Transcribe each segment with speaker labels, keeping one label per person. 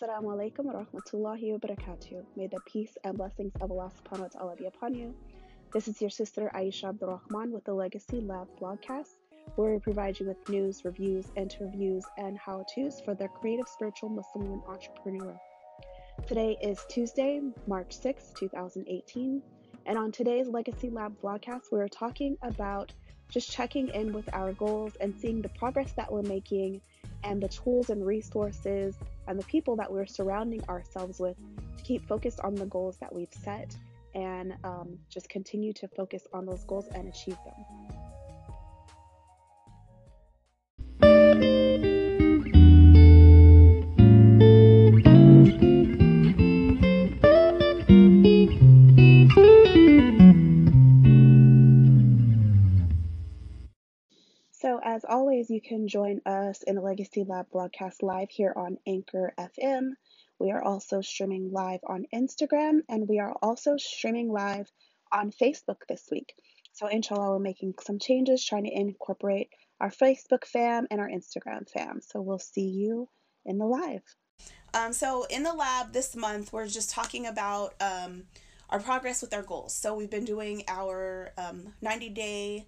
Speaker 1: Assalamu alaikum wa rahmatullahi wa barakatuh. May the peace and blessings of Allah subhanahu wa ta'ala be upon you. This is your sister Aisha Abdurrahman with the Legacy Lab vlogcast, where we provide you with news, reviews, interviews, and how to's for the creative, spiritual Muslim and entrepreneur. Today is Tuesday, March 6, 2018, and on today's Legacy Lab vlogcast, we're talking about just checking in with our goals and seeing the progress that we're making and the tools and resources and the people that we're surrounding ourselves with to keep focused on the goals that we've set and um, just continue to focus on those goals and achieve them. Always, you can join us in the Legacy Lab broadcast live here on Anchor FM. We are also streaming live on Instagram and we are also streaming live on Facebook this week. So, inshallah, we're making some changes, trying to incorporate our Facebook fam and our Instagram fam. So, we'll see you in the live.
Speaker 2: Um, so, in the lab this month, we're just talking about um, our progress with our goals. So, we've been doing our um, 90 day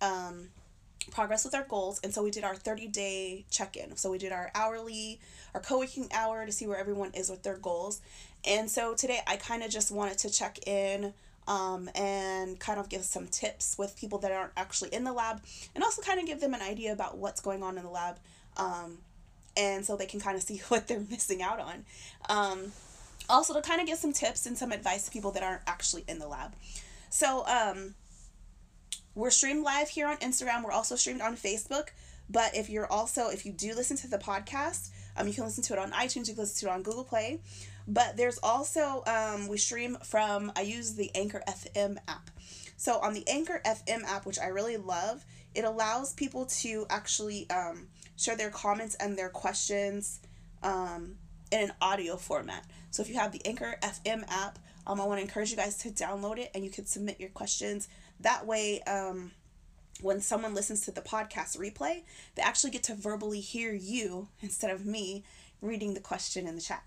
Speaker 2: um, progress with our goals and so we did our 30 day check-in. So we did our hourly our co-working hour to see where everyone is with their goals. And so today i kind of just wanted to check in um, and kind of give some tips with people that aren't actually in the lab and also kind of give them an idea about what's going on in the lab um, and so they can kind of see what they're missing out on. Um, also to kind of give some tips and some advice to people that aren't actually in the lab. So um, we're streamed live here on Instagram. We're also streamed on Facebook. But if you're also, if you do listen to the podcast, um, you can listen to it on iTunes, you can listen to it on Google Play. But there's also, um, we stream from, I use the Anchor FM app. So on the Anchor FM app, which I really love, it allows people to actually um, share their comments and their questions um, in an audio format. So if you have the Anchor FM app, um, I want to encourage you guys to download it and you can submit your questions that way, um, when someone listens to the podcast replay, they actually get to verbally hear you instead of me reading the question in the chat.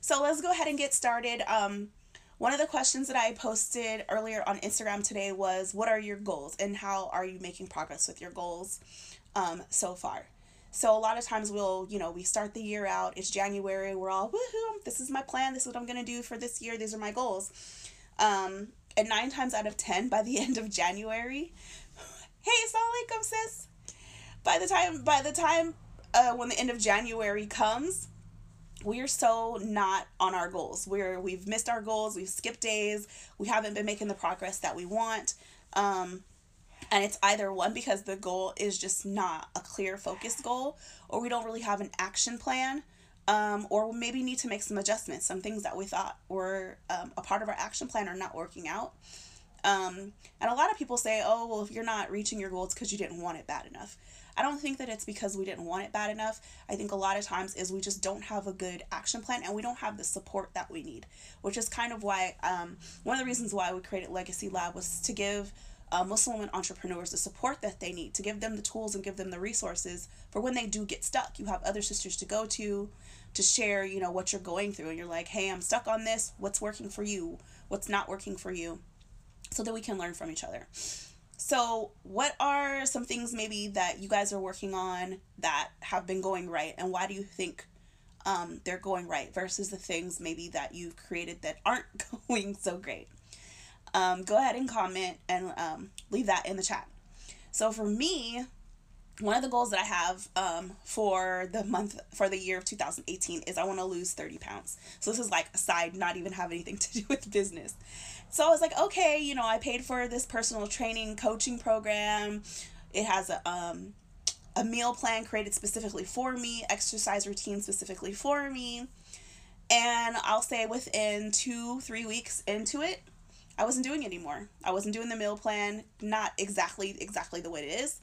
Speaker 2: So let's go ahead and get started. Um, one of the questions that I posted earlier on Instagram today was What are your goals and how are you making progress with your goals um, so far? So a lot of times we'll, you know, we start the year out, it's January, we're all, woohoo, this is my plan, this is what I'm to do for this year, these are my goals. Um, and nine times out of ten, by the end of January, hey, alaikum, sis. By the time, by the time, uh, when the end of January comes, we are so not on our goals. We're we've missed our goals. We've skipped days. We haven't been making the progress that we want. Um, and it's either one because the goal is just not a clear focus goal, or we don't really have an action plan um, or maybe need to make some adjustments. Some things that we thought were um, a part of our action plan are not working out. Um, and a lot of people say, oh, well, if you're not reaching your goals because you didn't want it bad enough. I don't think that it's because we didn't want it bad enough. I think a lot of times is we just don't have a good action plan and we don't have the support that we need, which is kind of why um, one of the reasons why we created Legacy Lab was to give uh, Muslim women entrepreneurs the support that they need, to give them the tools and give them the resources for when they do get stuck. You have other sisters to go to, to share, you know, what you're going through. And you're like, hey, I'm stuck on this. What's working for you? What's not working for you? So that we can learn from each other. So, what are some things maybe that you guys are working on that have been going right? And why do you think um, they're going right versus the things maybe that you've created that aren't going so great? Um, go ahead and comment and um, leave that in the chat. So, for me, one of the goals that I have um, for the month for the year of 2018 is I want to lose 30 pounds. So this is like a side, not even have anything to do with business. So I was like, okay, you know, I paid for this personal training coaching program. It has a um a meal plan created specifically for me, exercise routine specifically for me. And I'll say within two, three weeks into it, I wasn't doing anymore. I wasn't doing the meal plan, not exactly exactly the way it is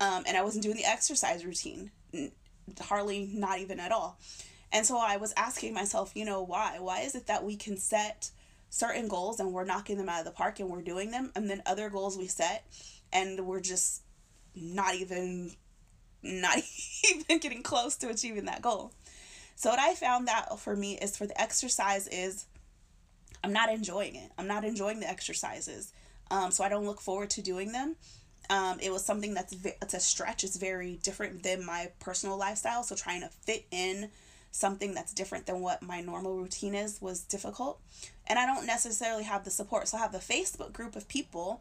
Speaker 2: um, and I wasn't doing the exercise routine, hardly not even at all. And so I was asking myself, you know, why? Why is it that we can set certain goals and we're knocking them out of the park and we're doing them, and then other goals we set and we're just not even not even getting close to achieving that goal. So what I found that for me is for the exercise is I'm not enjoying it. I'm not enjoying the exercises. Um, so I don't look forward to doing them. Um, it was something that's it's a stretch. It's very different than my personal lifestyle. So trying to fit in something that's different than what my normal routine is was difficult. And I don't necessarily have the support. So I have the Facebook group of people,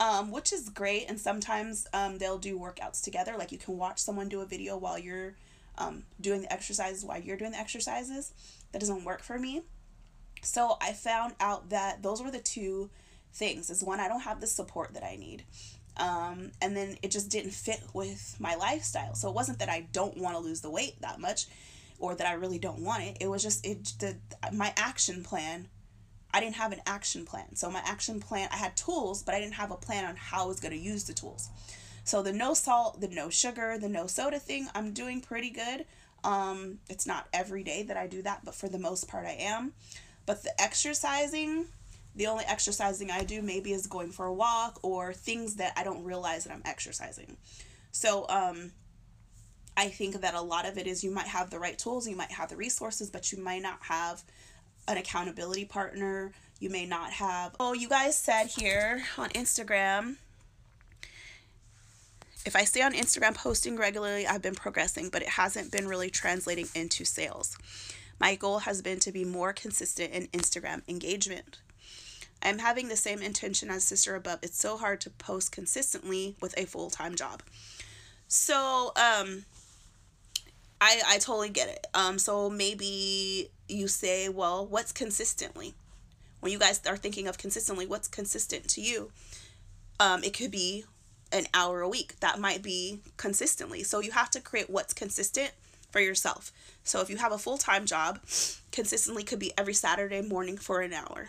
Speaker 2: um, which is great. And sometimes um, they'll do workouts together. Like you can watch someone do a video while you're um, doing the exercises while you're doing the exercises. That doesn't work for me. So I found out that those were the two things. Is one, I don't have the support that I need. Um, and then it just didn't fit with my lifestyle. So it wasn't that I don't want to lose the weight that much or that I really don't want it. It was just it the my action plan. I didn't have an action plan. So my action plan, I had tools, but I didn't have a plan on how I was going to use the tools. So the no salt, the no sugar, the no soda thing, I'm doing pretty good. Um, it's not every day that I do that, but for the most part I am. But the exercising, the only exercising I do maybe is going for a walk or things that I don't realize that I'm exercising. So, um, I think that a lot of it is you might have the right tools, you might have the resources, but you might not have an accountability partner. You may not have. Oh, you guys said here on Instagram. If I stay on Instagram posting regularly, I've been progressing, but it hasn't been really translating into sales. My goal has been to be more consistent in Instagram engagement. I'm having the same intention as Sister Above. It's so hard to post consistently with a full time job. So, um, I, I totally get it. Um, so maybe you say, well, what's consistently? When you guys are thinking of consistently, what's consistent to you? Um, it could be an hour a week. That might be consistently. So you have to create what's consistent for yourself. So if you have a full time job, consistently could be every Saturday morning for an hour.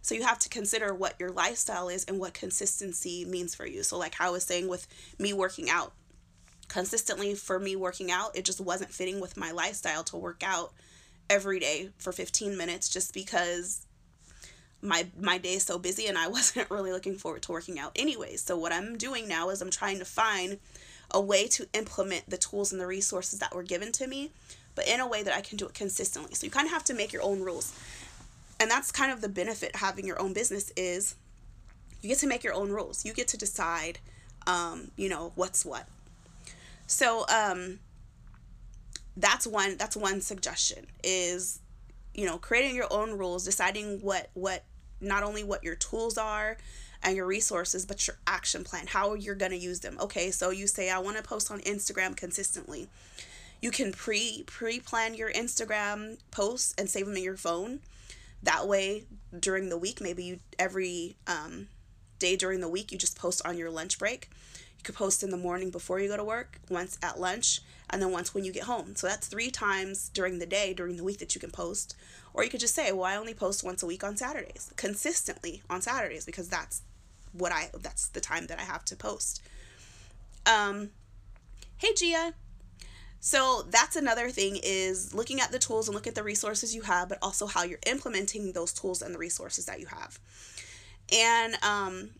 Speaker 2: So you have to consider what your lifestyle is and what consistency means for you. So, like how I was saying with me working out, consistently for me working out, it just wasn't fitting with my lifestyle to work out every day for 15 minutes just because my my day is so busy and I wasn't really looking forward to working out anyways. So what I'm doing now is I'm trying to find a way to implement the tools and the resources that were given to me, but in a way that I can do it consistently. So you kind of have to make your own rules. And that's kind of the benefit having your own business is you get to make your own rules. You get to decide um, you know, what's what. So um that's one that's one suggestion is you know creating your own rules deciding what what not only what your tools are and your resources but your action plan how you're going to use them okay so you say i want to post on instagram consistently you can pre pre plan your instagram posts and save them in your phone that way during the week maybe you every um, day during the week you just post on your lunch break you could post in the morning before you go to work, once at lunch, and then once when you get home. So that's three times during the day, during the week that you can post. Or you could just say, well, I only post once a week on Saturdays, consistently on Saturdays, because that's what I that's the time that I have to post. Um, hey Gia. So that's another thing is looking at the tools and look at the resources you have, but also how you're implementing those tools and the resources that you have. And um,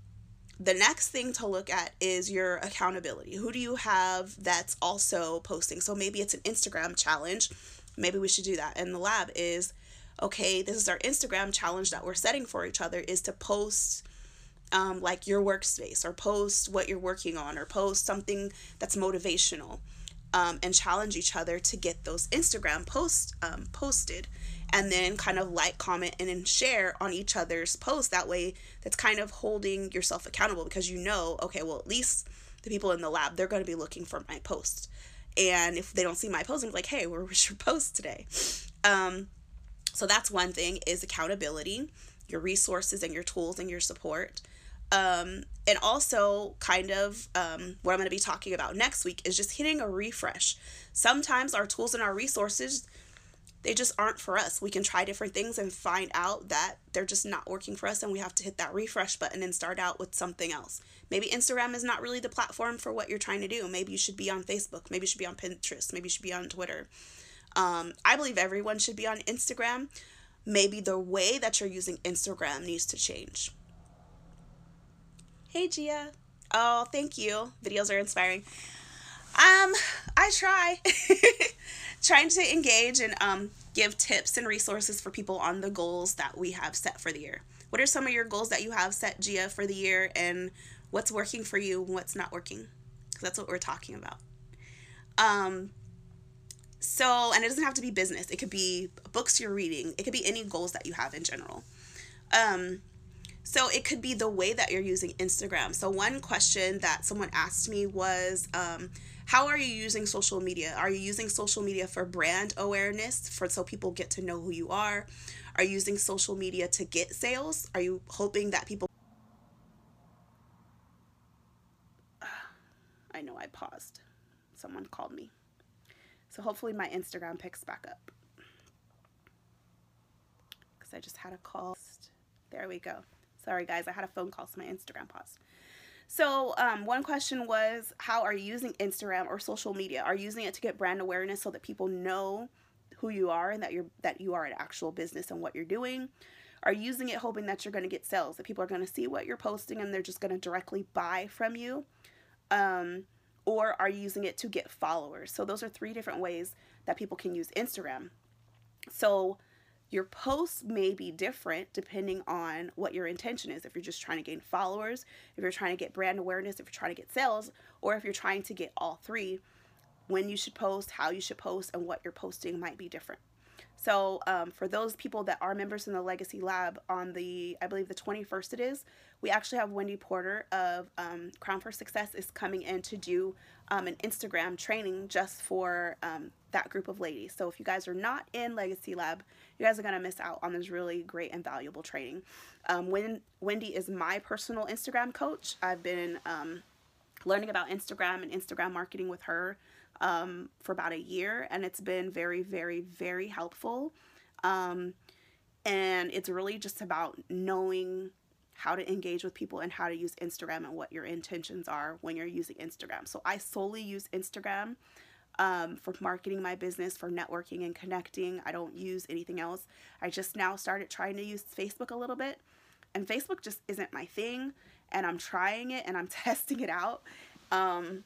Speaker 2: the next thing to look at is your accountability. Who do you have that's also posting? So maybe it's an Instagram challenge. Maybe we should do that. And the lab is okay, this is our Instagram challenge that we're setting for each other is to post um, like your workspace or post what you're working on or post something that's motivational um, and challenge each other to get those Instagram posts um, posted and then kind of like, comment, and then share on each other's posts. That way, that's kind of holding yourself accountable because you know, okay, well, at least the people in the lab, they're going to be looking for my post. And if they don't see my post, I'm like, hey, where was your post today? Um, so that's one thing is accountability, your resources and your tools and your support. Um, and also kind of um, what I'm going to be talking about next week is just hitting a refresh. Sometimes our tools and our resources they just aren't for us. We can try different things and find out that they're just not working for us, and we have to hit that refresh button and start out with something else. Maybe Instagram is not really the platform for what you're trying to do. Maybe you should be on Facebook. Maybe you should be on Pinterest. Maybe you should be on Twitter. Um, I believe everyone should be on Instagram. Maybe the way that you're using Instagram needs to change. Hey, Gia. Oh, thank you. Videos are inspiring. Um, I try. trying to engage and um, give tips and resources for people on the goals that we have set for the year. What are some of your goals that you have set, Gia, for the year, and what's working for you and what's not working? Because that's what we're talking about. Um, so, and it doesn't have to be business. It could be books you're reading. It could be any goals that you have in general. Um, so it could be the way that you're using Instagram. So one question that someone asked me was, um, how are you using social media? Are you using social media for brand awareness, for so people get to know who you are? Are you using social media to get sales? Are you hoping that people? I know I paused. Someone called me. So hopefully my Instagram picks back up. Because I just had a call. There we go. Sorry guys, I had a phone call, so my Instagram paused. So um, one question was, how are you using Instagram or social media? Are you using it to get brand awareness so that people know who you are and that you're that you are an actual business and what you're doing? Are you using it hoping that you're going to get sales, that people are going to see what you're posting and they're just going to directly buy from you? Um, or are you using it to get followers? So those are three different ways that people can use Instagram. So your posts may be different depending on what your intention is. If you're just trying to gain followers, if you're trying to get brand awareness, if you're trying to get sales, or if you're trying to get all three, when you should post, how you should post, and what you're posting might be different. So, um, for those people that are members in the Legacy Lab, on the I believe the 21st it is, we actually have Wendy Porter of um, Crown for Success is coming in to do um, an Instagram training just for um, that group of ladies. So if you guys are not in Legacy Lab, you guys are gonna miss out on this really great and valuable training. Um, when Wendy is my personal Instagram coach, I've been um, learning about Instagram and Instagram marketing with her um, for about a year, and it's been very, very, very helpful. Um, and it's really just about knowing how to engage with people and how to use Instagram and what your intentions are when you're using Instagram. So I solely use Instagram um, for marketing my business, for networking and connecting. I don't use anything else. I just now started trying to use Facebook a little bit, and Facebook just isn't my thing. And I'm trying it and I'm testing it out. Um,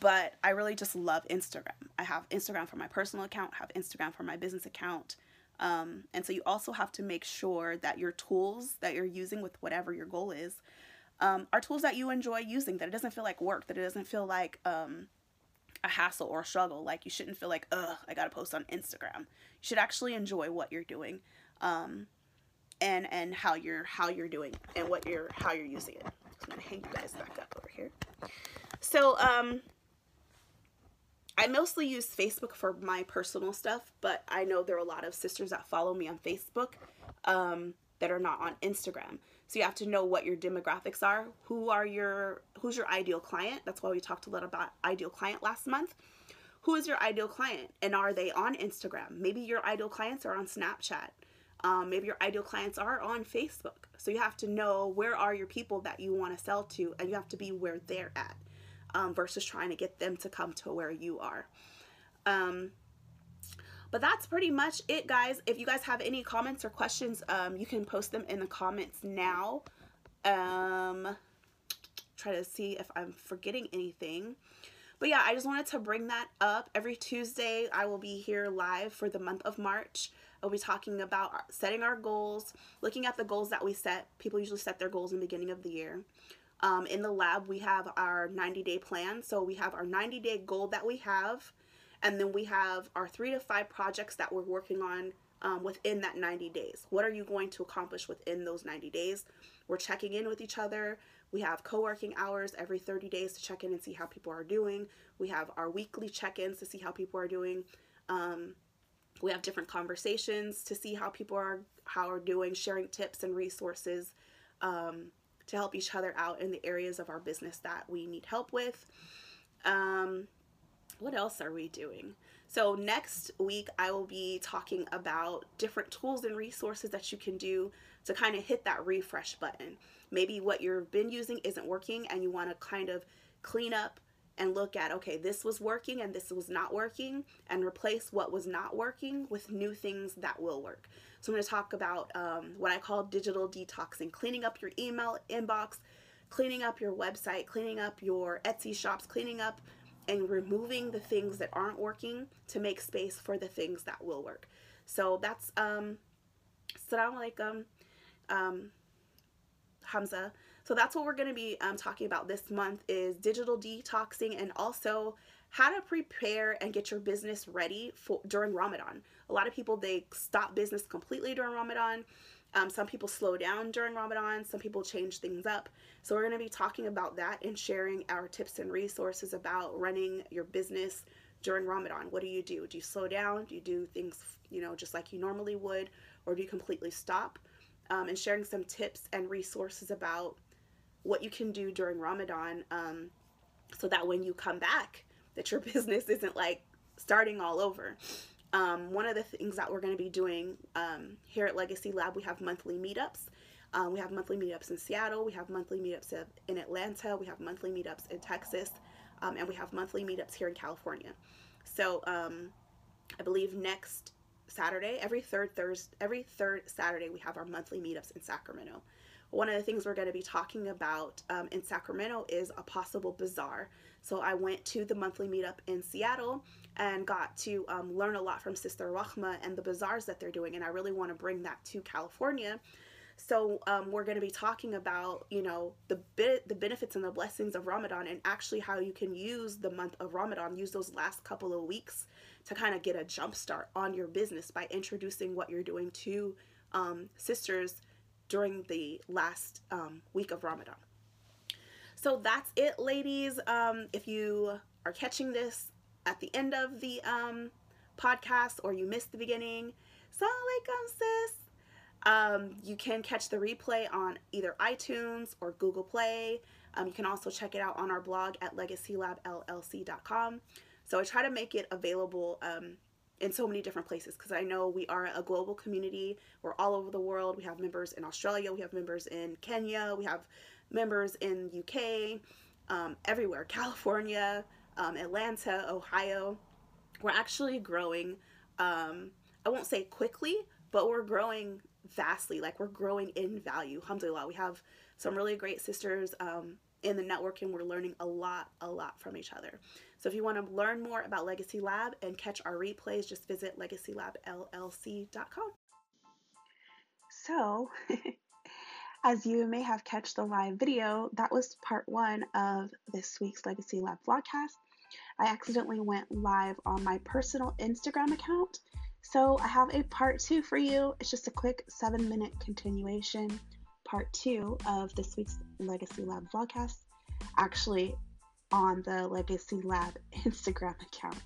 Speaker 2: but I really just love Instagram. I have Instagram for my personal account, have Instagram for my business account. Um, and so you also have to make sure that your tools that you're using with whatever your goal is um, are tools that you enjoy using, that it doesn't feel like work, that it doesn't feel like um, a hassle or a struggle. Like you shouldn't feel like, ugh, I gotta post on Instagram. You should actually enjoy what you're doing. Um, and and how you're how you're doing and what you're how you're using it. I'm gonna hang you guys back up over here. So um I mostly use Facebook for my personal stuff, but I know there are a lot of sisters that follow me on Facebook um, that are not on Instagram. So you have to know what your demographics are. Who are your who's your ideal client? That's why we talked a little about ideal client last month. Who is your ideal client, and are they on Instagram? Maybe your ideal clients are on Snapchat. Um, maybe your ideal clients are on Facebook. So you have to know where are your people that you want to sell to, and you have to be where they're at um, versus trying to get them to come to where you are. Um, but that's pretty much it, guys. If you guys have any comments or questions, um, you can post them in the comments now. Um, try to see if I'm forgetting anything. But yeah, I just wanted to bring that up. Every Tuesday, I will be here live for the month of March. I'll be talking about setting our goals, looking at the goals that we set. People usually set their goals in the beginning of the year. Um, in the lab, we have our 90 day plan. So we have our 90 day goal that we have, and then we have our three to five projects that we're working on um, within that 90 days. What are you going to accomplish within those 90 days? We're checking in with each other. We have co working hours every 30 days to check in and see how people are doing. We have our weekly check ins to see how people are doing. Um, we have different conversations to see how people are how are doing, sharing tips and resources. Um, to help each other out in the areas of our business that we need help with. Um, what else are we doing? So, next week, I will be talking about different tools and resources that you can do to kind of hit that refresh button. Maybe what you've been using isn't working and you want to kind of clean up and look at okay, this was working and this was not working, and replace what was not working with new things that will work. So I'm going to talk about um, what I call digital detoxing, cleaning up your email inbox, cleaning up your website, cleaning up your Etsy shops, cleaning up and removing the things that aren't working to make space for the things that will work. So that's um Assalamu alaikum um Hamza. So that's what we're going to be um, talking about this month is digital detoxing and also how to prepare and get your business ready for during Ramadan. A lot of people they stop business completely during Ramadan. Um, some people slow down during Ramadan. Some people change things up. So we're going to be talking about that and sharing our tips and resources about running your business during Ramadan. What do you do? Do you slow down? Do you do things, you know, just like you normally would, or do you completely stop? Um, and sharing some tips and resources about what you can do during Ramadan, um, so that when you come back, that your business isn't like starting all over. Um, one of the things that we're going to be doing um, here at Legacy Lab, we have monthly meetups. Um, we have monthly meetups in Seattle. We have monthly meetups in Atlanta. We have monthly meetups in Texas. Um, and we have monthly meetups here in California. So um, I believe next Saturday, every third Thursday, every third Saturday, we have our monthly meetups in Sacramento. One of the things we're going to be talking about um, in Sacramento is a possible bazaar. So I went to the monthly meetup in Seattle and got to um, learn a lot from Sister Rahma and the bazaars that they're doing. And I really want to bring that to California. So um, we're going to be talking about, you know, the the benefits and the blessings of Ramadan, and actually how you can use the month of Ramadan, use those last couple of weeks to kind of get a jump start on your business by introducing what you're doing to um, sisters during the last um, week of Ramadan. So that's it, ladies. Um, if you are catching this at the end of the um, podcast or you missed the beginning, Salam alaikum, sis. Um, you can catch the replay on either iTunes or Google Play. Um, you can also check it out on our blog at legacylabllc.com. So I try to make it available um, in so many different places because I know we are a global community. We're all over the world. We have members in Australia, we have members in Kenya, we have members in UK, um, everywhere, California, um, Atlanta, Ohio. We're actually growing, um, I won't say quickly, but we're growing vastly. Like we're growing in value. Alhamdulillah. We have some really great sisters um, in the network and we're learning a lot, a lot from each other. So if you want to learn more about Legacy Lab and catch our replays, just visit legacylabllc.com.
Speaker 1: So, as you may have catch the live video, that was part one of this week's Legacy Lab vlogcast. I accidentally went live on my personal Instagram account, so I have a part two for you. It's just a quick seven minute continuation, part two of this week's Legacy Lab vlogcast. Actually, on the Legacy Lab Instagram account.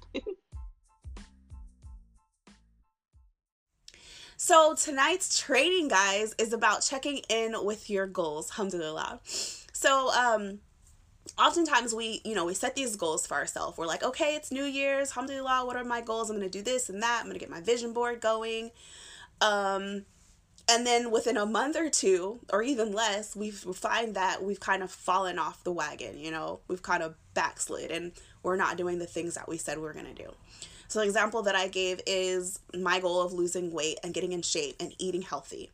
Speaker 2: so tonight's training, guys, is about checking in with your goals. Alhamdulillah. So, um, oftentimes we, you know, we set these goals for ourselves. We're like, okay, it's New Year's. Alhamdulillah, what are my goals? I'm gonna do this and that. I'm gonna get my vision board going. Um, and then within a month or two or even less we find that we've kind of fallen off the wagon you know we've kind of backslid and we're not doing the things that we said we were going to do so the example that i gave is my goal of losing weight and getting in shape and eating healthy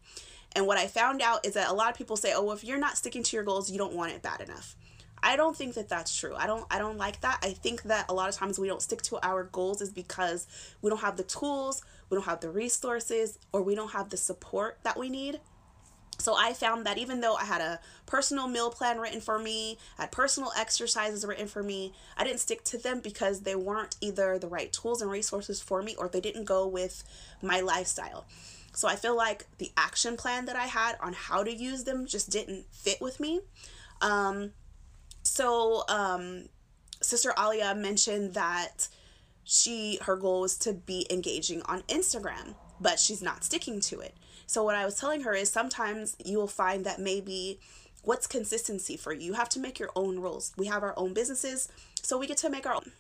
Speaker 2: and what i found out is that a lot of people say oh well, if you're not sticking to your goals you don't want it bad enough I don't think that that's true. I don't I don't like that. I think that a lot of times we don't stick to our goals is because we don't have the tools, we don't have the resources, or we don't have the support that we need. So I found that even though I had a personal meal plan written for me, I had personal exercises written for me, I didn't stick to them because they weren't either the right tools and resources for me or they didn't go with my lifestyle. So I feel like the action plan that I had on how to use them just didn't fit with me. Um, so um, Sister Alia mentioned that she her goal was to be engaging on Instagram, but she's not sticking to it. So what I was telling her is sometimes you will find that maybe what's consistency for you? You have to make your own rules. We have our own businesses, so we get to make our own.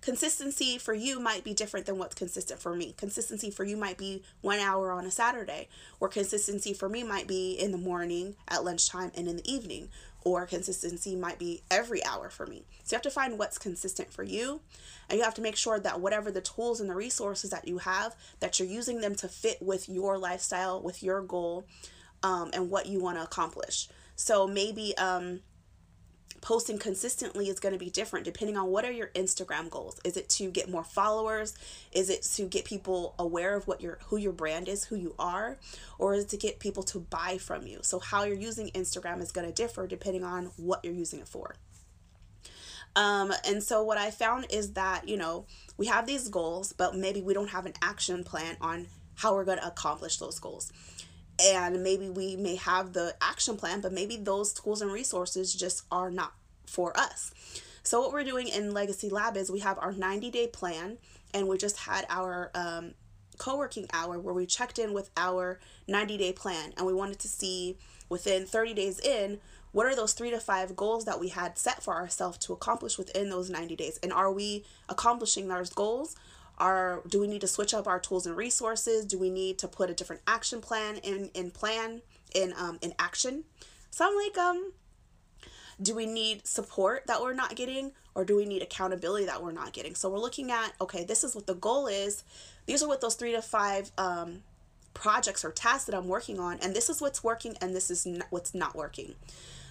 Speaker 2: Consistency for you might be different than what's consistent for me. Consistency for you might be one hour on a Saturday, or consistency for me might be in the morning, at lunchtime, and in the evening, or consistency might be every hour for me. So you have to find what's consistent for you and you have to make sure that whatever the tools and the resources that you have that you're using them to fit with your lifestyle, with your goal um, and what you want to accomplish. So maybe um, posting consistently is going to be different depending on what are your Instagram goals. Is it to get more followers? Is it to get people aware of what your who your brand is, who you are, or is it to get people to buy from you? So how you're using Instagram is going to differ depending on what you're using it for. Um, and so what I found is that, you know, we have these goals, but maybe we don't have an action plan on how we're going to accomplish those goals and maybe we may have the action plan but maybe those tools and resources just are not for us. So what we're doing in legacy lab is we have our 90 day plan and we just had our um, co-working hour where we checked in with our 90 day plan and we wanted to see within 30 days in what are those three to five goals that we had set for ourselves to accomplish within those 90 days? And are we accomplishing those goals are do we need to switch up our tools and resources? Do we need to put a different action plan in in plan in um in action? So I'm like um do we need support that we're not getting or do we need accountability that we're not getting? So we're looking at okay, this is what the goal is. These are what those 3 to 5 um projects or tasks that I'm working on and this is what's working and this is what's not working.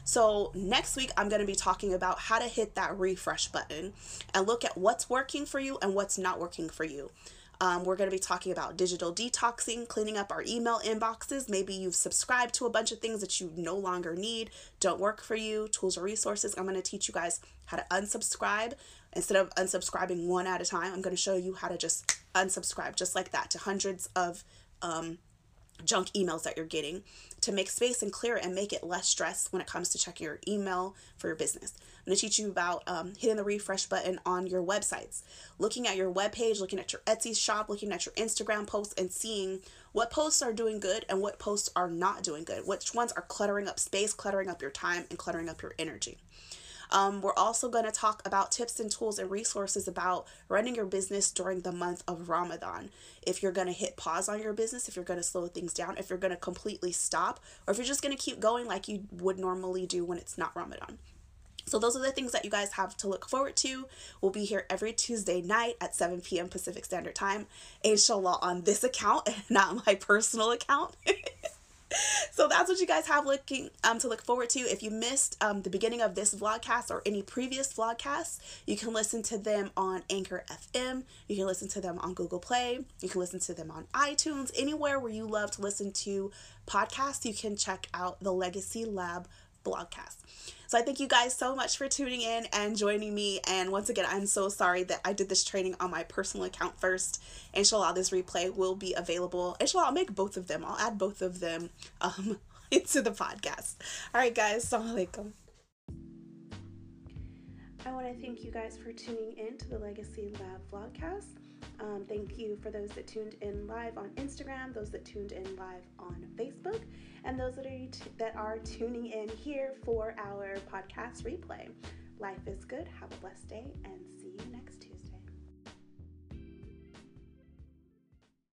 Speaker 2: So, next week, I'm going to be talking about how to hit that refresh button and look at what's working for you and what's not working for you. Um, we're going to be talking about digital detoxing, cleaning up our email inboxes. Maybe you've subscribed to a bunch of things that you no longer need, don't work for you, tools or resources. I'm going to teach you guys how to unsubscribe. Instead of unsubscribing one at a time, I'm going to show you how to just unsubscribe just like that to hundreds of um, junk emails that you're getting to make space and clear it and make it less stress when it comes to checking your email for your business. I'm to teach you about um, hitting the refresh button on your websites, looking at your web page, looking at your Etsy shop, looking at your Instagram posts, and seeing what posts are doing good and what posts are not doing good, which ones are cluttering up space, cluttering up your time, and cluttering up your energy. Um, we're also going to talk about tips and tools and resources about running your business during the month of Ramadan. If you're going to hit pause on your business, if you're going to slow things down, if you're going to completely stop, or if you're just going to keep going like you would normally do when it's not Ramadan. So those are the things that you guys have to look forward to. We'll be here every Tuesday night at 7 p.m. Pacific Standard Time. Inshallah on this account not my personal account. so that's what you guys have looking um to look forward to. If you missed um the beginning of this vlogcast or any previous vlogcasts, you can listen to them on Anchor FM. You can listen to them on Google Play. You can listen to them on iTunes. Anywhere where you love to listen to podcasts, you can check out the Legacy Lab vlogcast. So I thank you guys so much for tuning in and joining me. And once again, I'm so sorry that I did this training on my personal account first. Inshallah, this replay will be available. Inshallah, I'll make both of them. I'll add both of them um, into the podcast. All right, guys. Assalamu alaikum. I want to thank you guys for tuning in to the Legacy Lab vlogcast. Um, thank you for those that tuned in live on Instagram, those that tuned in live on Facebook, and those that are t- that are tuning in here for our podcast replay. Life is good. Have a blessed day and see you